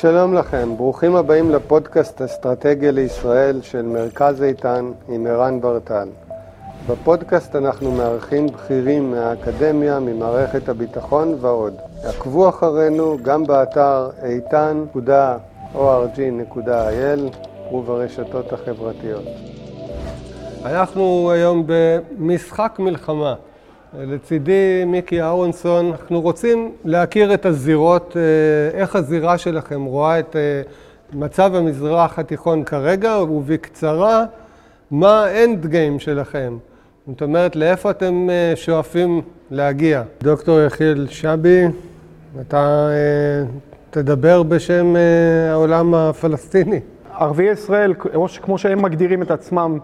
שלום לכם, ברוכים הבאים לפודקאסט אסטרטגיה לישראל של מרכז איתן עם ערן ברטל. בפודקאסט אנחנו מארחים בכירים מהאקדמיה, ממערכת הביטחון ועוד. עקבו אחרינו גם באתר איתן.org.il וברשתות החברתיות. אנחנו היום במשחק מלחמה. לצידי מיקי אהרונסון, אנחנו רוצים להכיר את הזירות, אה, איך הזירה שלכם רואה את אה, מצב המזרח התיכון כרגע, ובקצרה, מה האנד גיים שלכם? זאת אומרת, לאיפה אתם אה, שואפים להגיע? דוקטור יחיאל שבי, אתה תדבר בשם העולם הפלסטיני. ערביי ישראל, כמו שהם מגדירים את עצמם,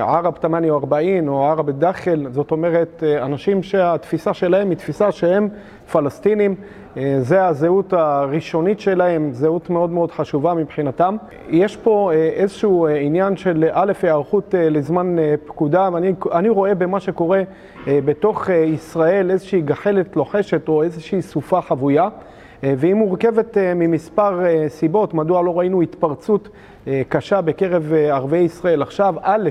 ערב תמאני או ארבעין או ערב דחל, זאת אומרת, אה, אנשים שהתפיסה שלהם היא תפיסה שהם פלסטינים, אה, זה הזהות הראשונית שלהם, זהות מאוד מאוד חשובה מבחינתם. יש פה אה, איזשהו עניין של א', היערכות לזמן פקודה, ואני רואה במה שקורה בתוך ישראל איזושהי גחלת לוחשת או איזושהי סופה חבויה. והיא מורכבת ממספר סיבות, מדוע לא ראינו התפרצות קשה בקרב ערביי ישראל. עכשיו, א',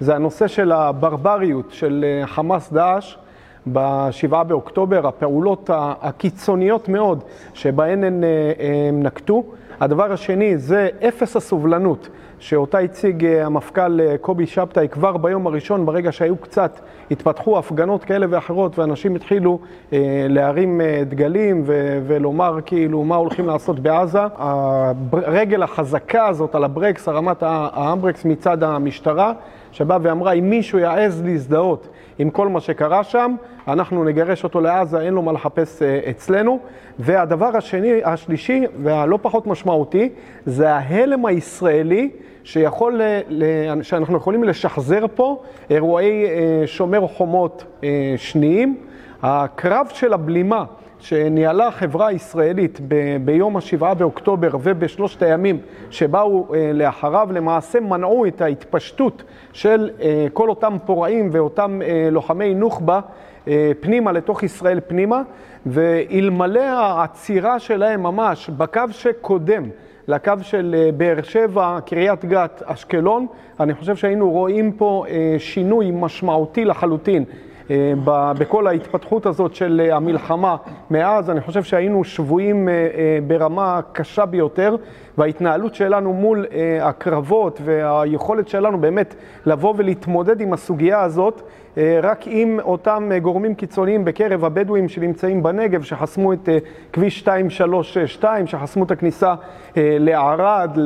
זה הנושא של הברבריות של חמאס דאעש. ב-7 באוקטובר, הפעולות הקיצוניות מאוד שבהן הן נקטו. הדבר השני זה אפס הסובלנות שאותה הציג אה, המפכ"ל אה, קובי שבתאי כבר ביום הראשון, ברגע שהיו קצת, התפתחו הפגנות כאלה ואחרות ואנשים התחילו אה, להרים דגלים ולומר כאילו מה הולכים לעשות בעזה. הרגל החזקה הזאת על הברקס, הרמת האמברקס מצד המשטרה, שבאה ואמרה אם מישהו יעז להזדהות עם כל מה שקרה שם, אנחנו נגרש אותו לעזה, אין לו מה לחפש אצלנו. והדבר השני, השלישי והלא פחות משמעותי, זה ההלם הישראלי שיכול, שאנחנו יכולים לשחזר פה אירועי אה, שומר חומות אה, שניים. הקרב של הבלימה שניהלה החברה הישראלית ב- ביום השבעה באוקטובר ובשלושת הימים שבאו אה, לאחריו, למעשה מנעו את ההתפשטות של כל אותם פורעים ואותם לוחמי נוח'בה פנימה לתוך ישראל פנימה, ואלמלא העצירה שלהם ממש בקו שקודם לקו של אה, באר שבע, קריית גת, אשקלון, אני חושב שהיינו רואים פה אה, שינוי משמעותי לחלוטין. אה, בכל ההתפתחות הזאת של המלחמה מאז, אני חושב שהיינו שבויים ברמה קשה ביותר, וההתנהלות שלנו מול הקרבות והיכולת שלנו באמת לבוא ולהתמודד עם הסוגיה הזאת, רק עם אותם גורמים קיצוניים בקרב הבדואים שנמצאים בנגב, שחסמו את כביש 2362, שחסמו את הכניסה לערד,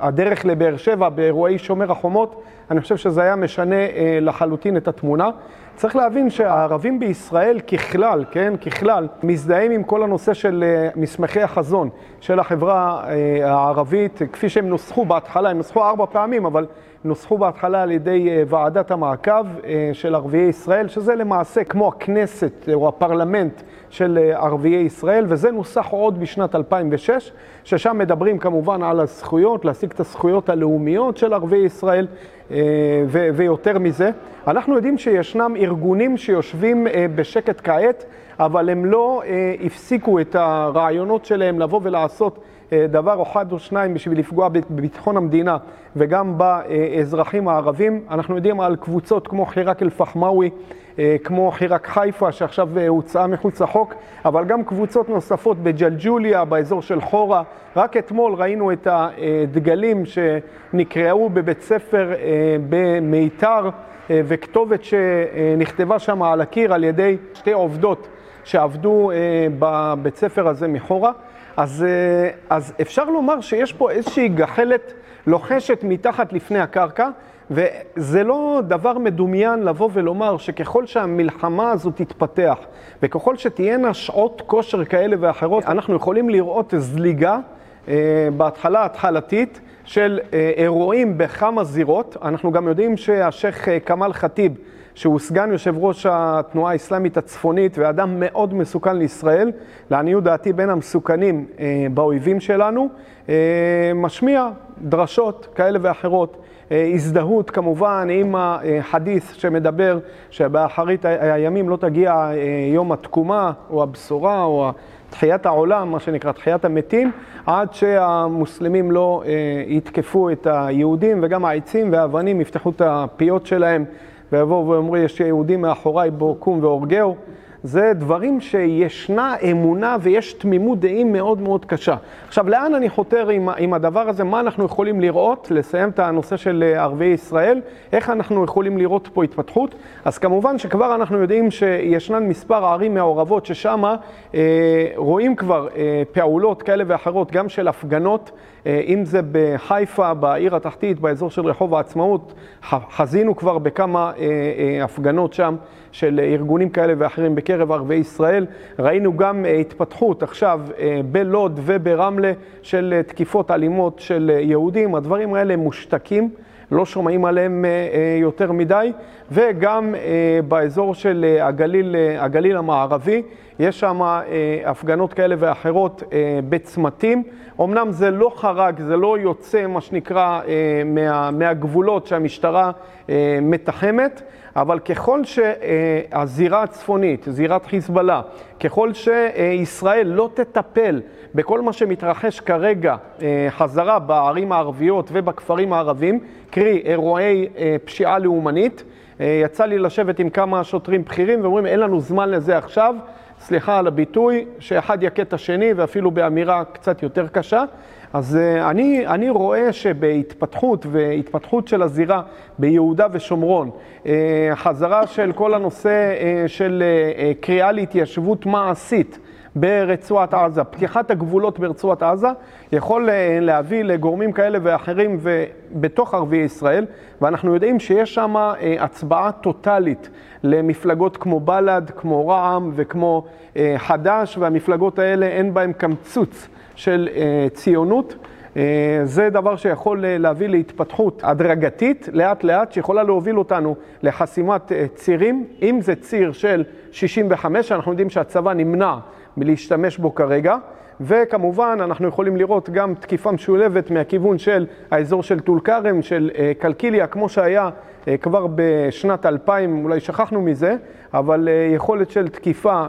הדרך לבאר שבע באירועי שומר החומות, אני חושב שזה היה משנה לחלוטין את התמונה. צריך להבין שהערבים בישראל ככלל, כן, ככלל, מזדהים עם כל הנושא של מסמכי החזון של החברה הערבית, כפי שהם נוסחו בהתחלה, הם נוסחו ארבע פעמים, אבל נוסחו בהתחלה על ידי אה, ועדת המעקב אה, של ערביי ישראל, שזה למעשה כמו הכנסת אה, או הפרלמנט של ערביי ישראל, וזה נוסח עוד בשנת 2006, ששם מדברים כמובן על הזכויות, להשיג את הזכויות הלאומיות של ערביי ישראל, ויותר מזה. אנחנו יודעים שישנם ארגונים שיושבים בשקט כעת, אבל הם לא הפסיקו את הרעיונות שלהם לבוא ולעשות אה, דבר אחד או שניים בשביל לפגוע בביטחון המדינה וגם באזרחים הערבים. אנחנו יודעים על קבוצות כמו חיראק אל-פחמאווי, אה, כמו חיראק חיפה שעכשיו אה, הוצאה מחוץ לחוק, אבל גם קבוצות נוספות בג'לג'וליה, באזור של חורה. רק אתמול ראינו את הדגלים שנקראו בבית ספר במיתר וכתובת שנכתבה שם על הקיר על ידי שתי עובדות שעבדו בבית ספר הזה מחורה. אז, אה, אז אפשר לומר שיש פה איזושהי גחלת לוחשת מתחת לפני הקרקע, וזה לא דבר מדומיין לבוא ולומר שככל שהמלחמה הזו תתפתח, וככל שתהיינה שעות כושר כאלה ואחרות, אנחנו יכולים לראות זליגה, אה, בהתחלה התחלתית, של אה, אירועים בכמה זירות. אנחנו גם יודעים שהשייח' כמאל ח'טיב, שהוא סגן יושב ראש התנועה האסלאמית הצפונית ואדם מאוד מסוכן לישראל, לעניות דעתי בין המסוכנים אה, באויבים שלנו, אה, משמיע דרשות כאלה ואחרות. אה, הזדהות כמובן עם החדית' שמדבר שבאחרית הימים לא תגיע יום התקומה או הבשורה או תחיית העולם, מה שנקרא תחיית המתים, עד שהמוסלמים לא אה, יתקפו את היהודים, וגם העצים והאבנים יפתחו את הפיות שלהם ויבואו ויאמרו, יש יהודים מאחוריי, בוא קום והורגהו. זה דברים שישנה אמונה ויש תמימות דעים מאוד מאוד קשה. עכשיו, לאן אני חותר עם, עם הדבר הזה? מה אנחנו יכולים לראות? לסיים את הנושא של אה, ערביי ישראל, איך אנחנו יכולים לראות פה התפתחות? אז כמובן שכבר אנחנו יודעים שישנן מספר ערים מעורבות ששם אה, רואים כבר אה, פעולות כאלה ואחרות, גם של הפגנות. אה, אם זה בחיפה, בעיר התחתית, באזור של רחוב העצמאות, חזינו כבר בכמה אה, אה, הפגנות שם של ארגונים כאלה ואחרים בקרב ערביי ישראל. ראינו גם התפתחות עכשיו בלוד וברמלה של תקיפות אלימות של יהודים. הדברים האלה מושתקים. לא שומעים עליהם יותר מדי, וגם באזור של הגליל, הגליל המערבי, יש שם הפגנות כאלה ואחרות בצמתים. אמנם זה לא חרג, זה לא יוצא, מה שנקרא, אה, מה, מהגבולות שהמשטרה אה, מתחמת, אבל ככל שהזירה הצפונית, זירת חיזבאללה, ככל שישראל לא תטפל בכל מה שמתרחש כרגע אה, חזרה בערים הערביות ובכפרים הערבים, קרי אירועי פשיעה לאומנית, יצא לי לשבת עם כמה שוטרים בכירים ואומרים, אין לנו זמן לזה עכשיו. סליחה על הביטוי, שאחד יכה את השני ואפילו באמירה קצת יותר קשה. אז אה, אני, אני רואה שבהתפתחות והתפתחות של הזירה ביהודה ושומרון, אה, חזרה של כל הנושא אה, של קריאה להתיישבות מעשית, ברצועת עזה. פתיחת הגבולות ברצועת עזה יכול אה, להביא לגורמים כאלה ואחרים בתוך ערביי ישראל, ואנחנו יודעים שיש שם אה, הצבעה טוטאלית למפלגות כמו בל"ד, כמו רע"מ וכמו אה, חד"ש, והמפלגות האלה אין בהן קמצוץ של ציונות. זה דבר שיכול להביא להתפתחות הדרגתית, לאט לאט, שיכולה להוביל אותנו לחסימת צירים. אם זה ציר של 65, אנחנו יודעים שהצבא נמנע מלהשתמש בו כרגע. וכמובן, אנחנו יכולים לראות גם תקיפה משולבת מהכיוון של האזור של טול כרם, של אה, קלקיליה, כמו שהיה אה, כבר בשנת 2000, אולי שכחנו מזה, אבל אה, יכולת של תקיפה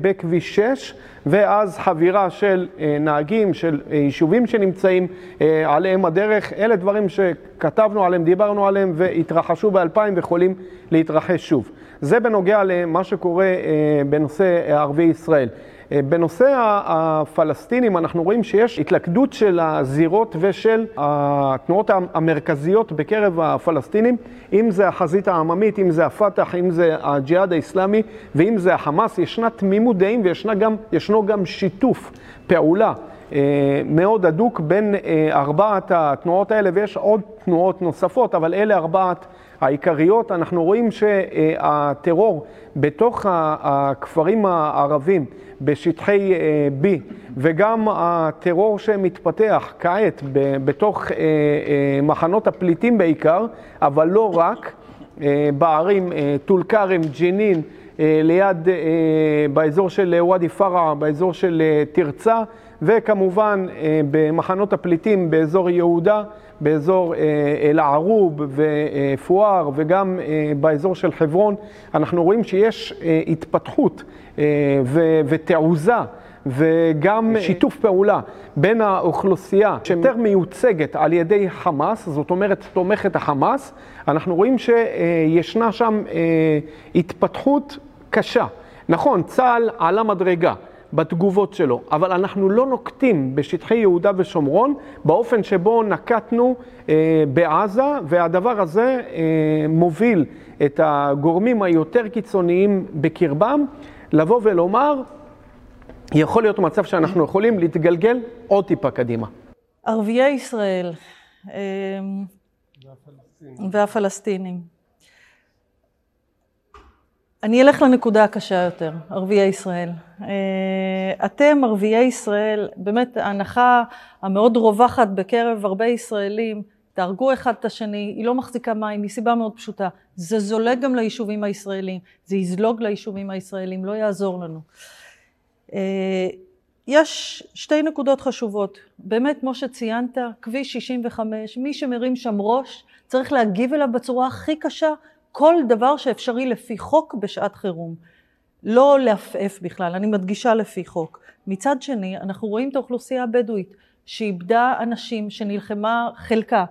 בכביש 6, ואז חבירה של נהגים, של יישובים שנמצאים עליהם הדרך. אלה דברים שכתבנו עליהם, דיברנו עליהם, והתרחשו ב-2000 ויכולים להתרחש שוב. זה בנוגע למה שקורה בנושא ערביי ישראל. אה, בנושא הפלסטינים אנחנו רואים שיש התלכדות של הזירות ושל התנועות המרכזיות בקרב הפלסטינים, אם זה החזית העממית, אם זה הפת"ח, אם זה הג'יהאד האיסלאמי ואם זה החמאס, ישנה תמימות דעים וישנו גם שיתוף פעולה. אה, מאוד הדוק בין אה, ארבעת התנועות האלה, ויש עוד תנועות נוספות, אבל אלה ארבעת העיקריות. אנחנו רואים שהטרור בתוך הכפרים הערבים, בשטחי אה, B, וגם הטרור שמתפתח כעת בתוך מחנות הפליטים בעיקר, אבל לא רק, בערים טול כרם, ג'נין, ליד, באזור של ואדי פרעה, באזור של תרצה, וכמובן אה, במחנות הפליטים באזור יהודה, באזור אה, אל-ערוב ופואר וגם אה, באזור של חברון, אנחנו רואים שיש התפתחות ותעוזה. וגם שיתוף פעולה בין האוכלוסייה שיותר מיוצגת על ידי חמאס, זאת אומרת תומכת החמאס, אנחנו רואים שישנה שם התפתחות קשה. נכון, צה"ל עלה מדרגה. בתגובות שלו, אבל אנחנו לא נוקטים בשטחי יהודה ושומרון באופן שבו נקטנו אה, בעזה, והדבר הזה אה, מוביל את הגורמים היותר קיצוניים בקרבם לבוא ולומר, יכול להיות מצב שאנחנו יכולים להתגלגל עוד טיפה קדימה. ערביי ישראל אה, והפלסטינים. והפלסטינים. אני אלך לנקודה הקשה יותר, ערביי ישראל. אה, אתם, ערביי ישראל, באמת ההנחה המאוד רווחת בקרב הרבה ישראלים, תהרגו אחד את השני, היא לא מחזיקה מים, מסיבה מאוד פשוטה. זה זולג גם ליישובים הישראלים, זה יזלוג ליישובים הישראלים, לא יעזור לנו. אה, יש שתי נקודות חשובות. באמת, כמו שציינת, כביש 65, מי שמרים שם ראש, צריך להגיב אליו בצורה הכי קשה כל דבר שאפשרי לפי חוק בשעת חירום. לא לעפעף בכלל, אני מדגישה לפי חוק. מצד שני, אנחנו רואים את האוכלוסייה הבדואית, שאיבדה אנשים, שנלחמה חלקה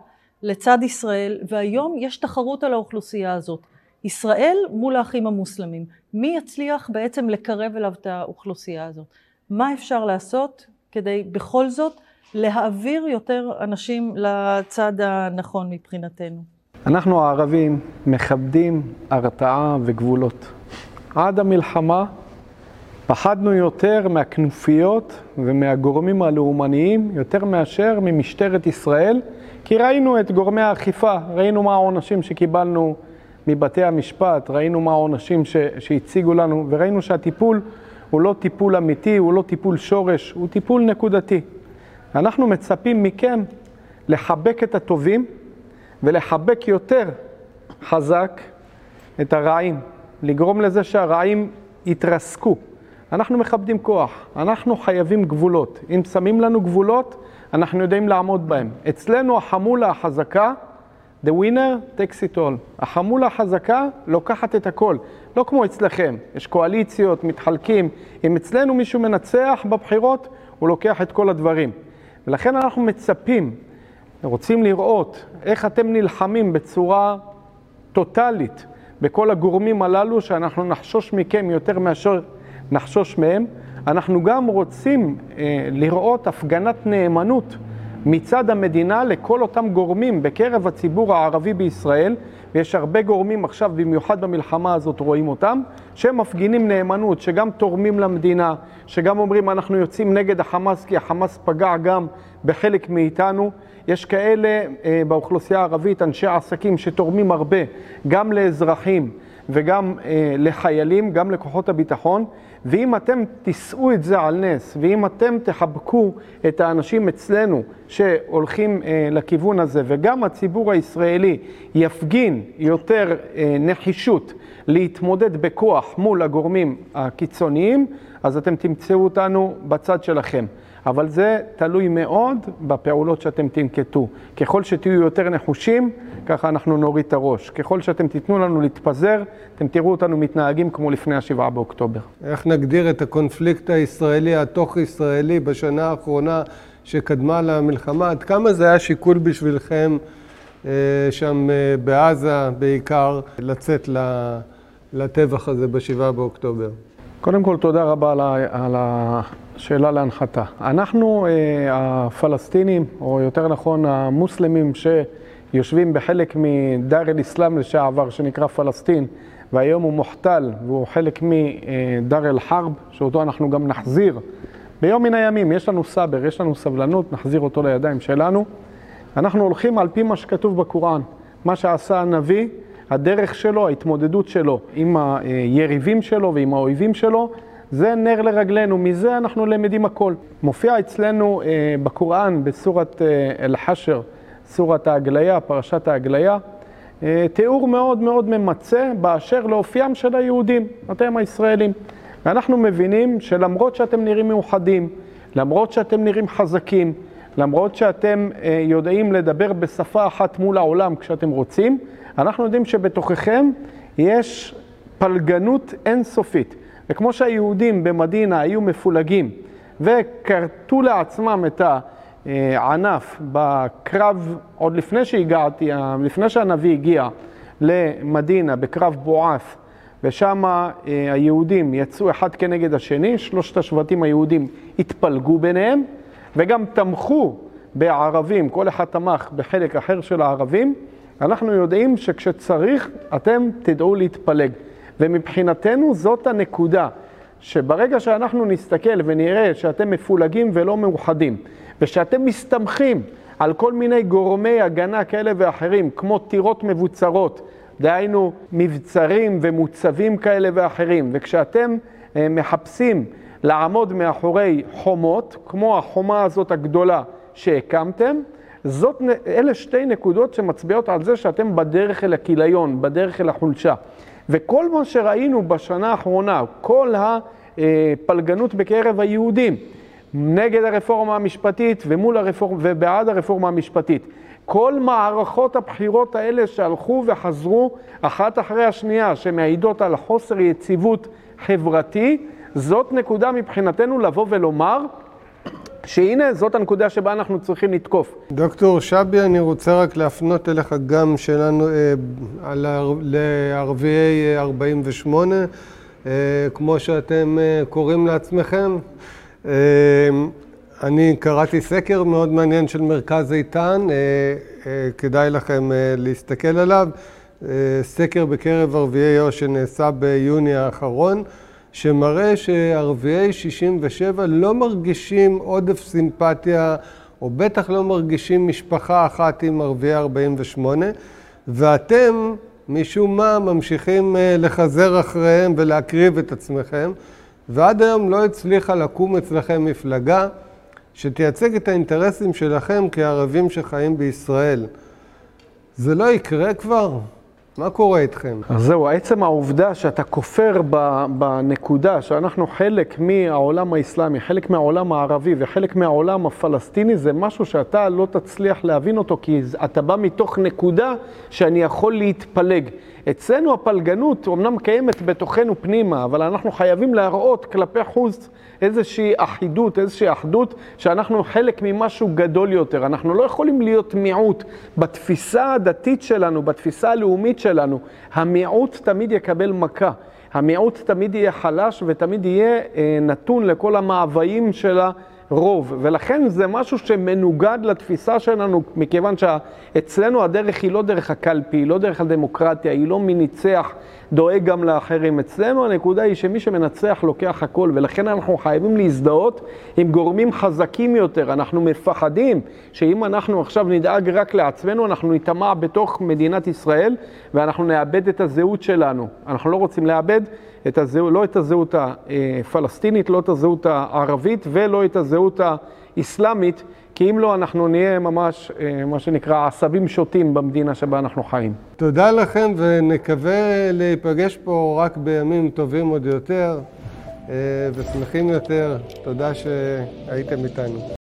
לצד ישראל, והיום יש תחרות על האוכלוסייה הזאת. ישראל מול האחים המוסלמים. מי יצליח בעצם לקרב אליו את האוכלוסייה הזאת? מה אפשר לעשות כדי בכל זאת להעביר יותר אנשים לצד הנכון מבחינתנו? אנחנו הערבים מכבדים הרתעה וגבולות. עד המלחמה פחדנו יותר מהכנופיות ומהגורמים הלאומניים יותר מאשר ממשטרת ישראל, כי ראינו את גורמי האכיפה, ראינו מה העונשים שקיבלנו מבתי המשפט, ראינו מה העונשים שהציגו לנו, וראינו שהטיפול הוא לא טיפול אמיתי, הוא לא טיפול שורש, הוא טיפול נקודתי. אנחנו מצפים מכם לחבק את הטובים ולחבק יותר חזק את הרעים, לגרום לזה שהרעים יתרסקו. אנחנו מכבדים כוח, אנחנו חייבים גבולות. אם שמים לנו גבולות, אנחנו יודעים לעמוד בהם. אצלנו החמולה החזקה, the winner takes it all. החמולה החזקה לוקחת את הכל. לא כמו אצלכם, יש קואליציות, מתחלקים. אם אצלנו מישהו מנצח בבחירות, הוא לוקח את כל הדברים. ולכן אנחנו מצפים, רוצים לראות איך אתם נלחמים בצורה טוטאלית בכל הגורמים הללו, שאנחנו נחשוש מכם יותר מאשר נחשוש מהם. אנחנו גם רוצים אה, לראות הפגנת נאמנות מצד המדינה לכל אותם גורמים בקרב הציבור הערבי בישראל, ויש הרבה גורמים עכשיו, במיוחד במלחמה הזאת, רואים אותם, שהם מפגינים נאמנות, שגם תורמים למדינה, שגם אומרים אנחנו יוצאים נגד החמאס כי החמאס פגע גם בחלק מאיתנו. יש כאלה אה, באוכלוסייה הערבית, אנשי עסקים, שתורמים הרבה, גם לאזרחים וגם אה, לחיילים, גם לכוחות הביטחון. ואם אתם תישאו את זה על נס, ואם אתם תחבקו את האנשים אצלנו שהולכים אה, לכיוון הזה, וגם הציבור הישראלי יפגין יותר אה, נחישות להתמודד בכוח מול הגורמים הקיצוניים, אז אתם תמצאו אותנו בצד שלכם. אבל זה תלוי מאוד בפעולות שאתם תנקטו. ככל שתהיו יותר נחושים, ככה אנחנו נוריד את הראש. ככל שאתם תיתנו לנו להתפזר, אתם תראו אותנו מתנהגים כמו לפני השבעה באוקטובר. איך נגדיר את הקונפליקט הישראלי, התוך-ישראלי, בשנה האחרונה שקדמה למלחמה? עד כמה זה היה שיקול בשבילכם אה, שם אה, בעזה בעיקר, לצאת לטבח הזה בשבעה באוקטובר? קודם כל, תודה רבה על השאלה להנחתה. אנחנו, אה, הפלסטינים, או יותר נכון המוסלמים שיושבים בחלק מדאר אל-אסלאם לשעבר, שנקרא פלסטין, והיום הוא מוחתל והוא חלק מדאר אל-חרב, שאותו אנחנו גם נחזיר ביום מן הימים. יש לנו סבר, יש לנו סבלנות, נחזיר אותו לידיים שלנו. אנחנו הולכים על פי מה שכתוב בקוראן, מה שעשה הנביא. הדרך שלו, ההתמודדות שלו עם היריבים שלו ועם האויבים שלו, זה נר לרגלינו, מזה אנחנו למדים הכל. מופיע אצלנו אה, בקוראן, בסורת אה, אל-חשר, סורת ההגליה, פרשת ההגליה, אה, תיאור מאוד מאוד ממצה באשר לאופיים של היהודים, אתם הישראלים. ואנחנו מבינים שלמרות שאתם נראים מאוחדים, למרות שאתם נראים חזקים, למרות שאתם אה, יודעים לדבר בשפה אחת מול העולם כשאתם רוצים, אנחנו יודעים שבתוככם יש פלגנות אינסופית. וכמו שהיהודים במדינה היו מפולגים וכרתו לעצמם את הענף בקרב, עוד לפני שהגעתי, לפני שהנביא הגיע למדינה, בקרב בועף, ושם אה, היהודים יצאו אחד כנגד השני, שלושת השבטים היהודים התפלגו ביניהם, וגם תמכו בערבים, כל אחד תמך בחלק אחר של הערבים, אנחנו יודעים שכשצריך, אתם תדעו להתפלג. ומבחינתנו זאת הנקודה, שברגע שאנחנו נסתכל ונראה שאתם מפולגים ולא מאוחדים, ושאתם מסתמכים על כל מיני גורמי הגנה כאלה ואחרים, כמו טירות מבוצרות, דהיינו מבצרים ומוצבים כאלה ואחרים, וכשאתם אה, מחפשים לעמוד מאחורי חומות, כמו החומה הזאת הגדולה שהקמתם, זאת, אלה שתי נקודות שמצביעות על זה שאתם בדרך אל הכיליון, בדרך אל החולשה. וכל מה שראינו בשנה האחרונה, כל הפלגנות בקרב היהודים, נגד הרפורמה המשפטית ומול הרפורמה, ובעד הרפורמה המשפטית. כל מערכות הבחירות האלה שהלכו וחזרו אחת אחרי השנייה, שמעידות על חוסר יציבות חברתי, זאת נקודה מבחינתנו לבוא ולומר שהנה זאת הנקודה שבה אנחנו צריכים לתקוף. דוקטור שבי, אני רוצה רק להפנות אליך גם שלנו אה, על לערביי 48, אה, כמו שאתם אה, קוראים לעצמכם. אה, אני קראתי סקר מאוד מעניין של מרכז איתן, אה, אה, כדאי לכם אה, להסתכל עליו. אה, סקר בקרב ערביי יו"ש שנעשה ביוני האחרון. שמראה שערביי 67 לא מרגישים עודף סימפתיה, או בטח לא מרגישים משפחה אחת עם ערביי 48, ואתם משום מה ממשיכים אה, לחזר אחריהם ולהקריב את עצמכם, ועד היום לא הצליחה לקום אצלכם מפלגה שתייצג את האינטרסים שלכם כערבים שחיים בישראל. זה לא יקרה כבר? מה קורה איתכם? אז זהו, עצם העובדה שאתה כופר בנקודה שאנחנו חלק מהעולם האסלאמי, חלק מהעולם הערבי וחלק מהעולם הפלסטיני, זה משהו שאתה לא תצליח להבין אותו, כי אתה בא מתוך נקודה שאני יכול להתפלג. אצלנו הפלגנות אומנם קיימת בתוכנו פנימה, אבל אנחנו חייבים להראות כלפי חוץ איזושהי אחידות, איזושהי אחדות, שאנחנו חלק ממשהו גדול יותר. אנחנו לא יכולים להיות מיעוט. בתפיסה הדתית שלנו, בתפיסה הלאומית שלנו, המיעוט תמיד יקבל מכה. המיעוט תמיד יהיה חלש ותמיד יהיה אה, נתון לכל המאוויים של ה... רוב, ולכן זה משהו שמנוגד לתפיסה שלנו, מכיוון שאצלנו הדרך היא לא דרך הקלפי, היא לא דרך הדמוקרטיה, היא לא מי ניצח, דואג גם לאחרים. אצלנו הנקודה היא שמי שמנצח לוקח הכל, ולכן אנחנו חייבים להזדהות עם גורמים חזקים יותר. אנחנו מפחדים שאם אנחנו עכשיו נדאג רק לעצמנו, אנחנו נטמע בתוך מדינת ישראל ואנחנו נאבד את הזהות שלנו. אנחנו לא רוצים לאבד. את הזהות, לא את הזהות הפלסטינית, לא את הזהות הערבית ולא את הזהות האסלאמית, כי אם לא, אנחנו נהיה ממש, אה, מה שנקרא, עשבים שוטים במדינה שבה אנחנו חיים. תודה לכם, ונקווה להיפגש פה רק בימים טובים עוד יותר אה, ושמחים יותר. תודה שהייתם איתנו.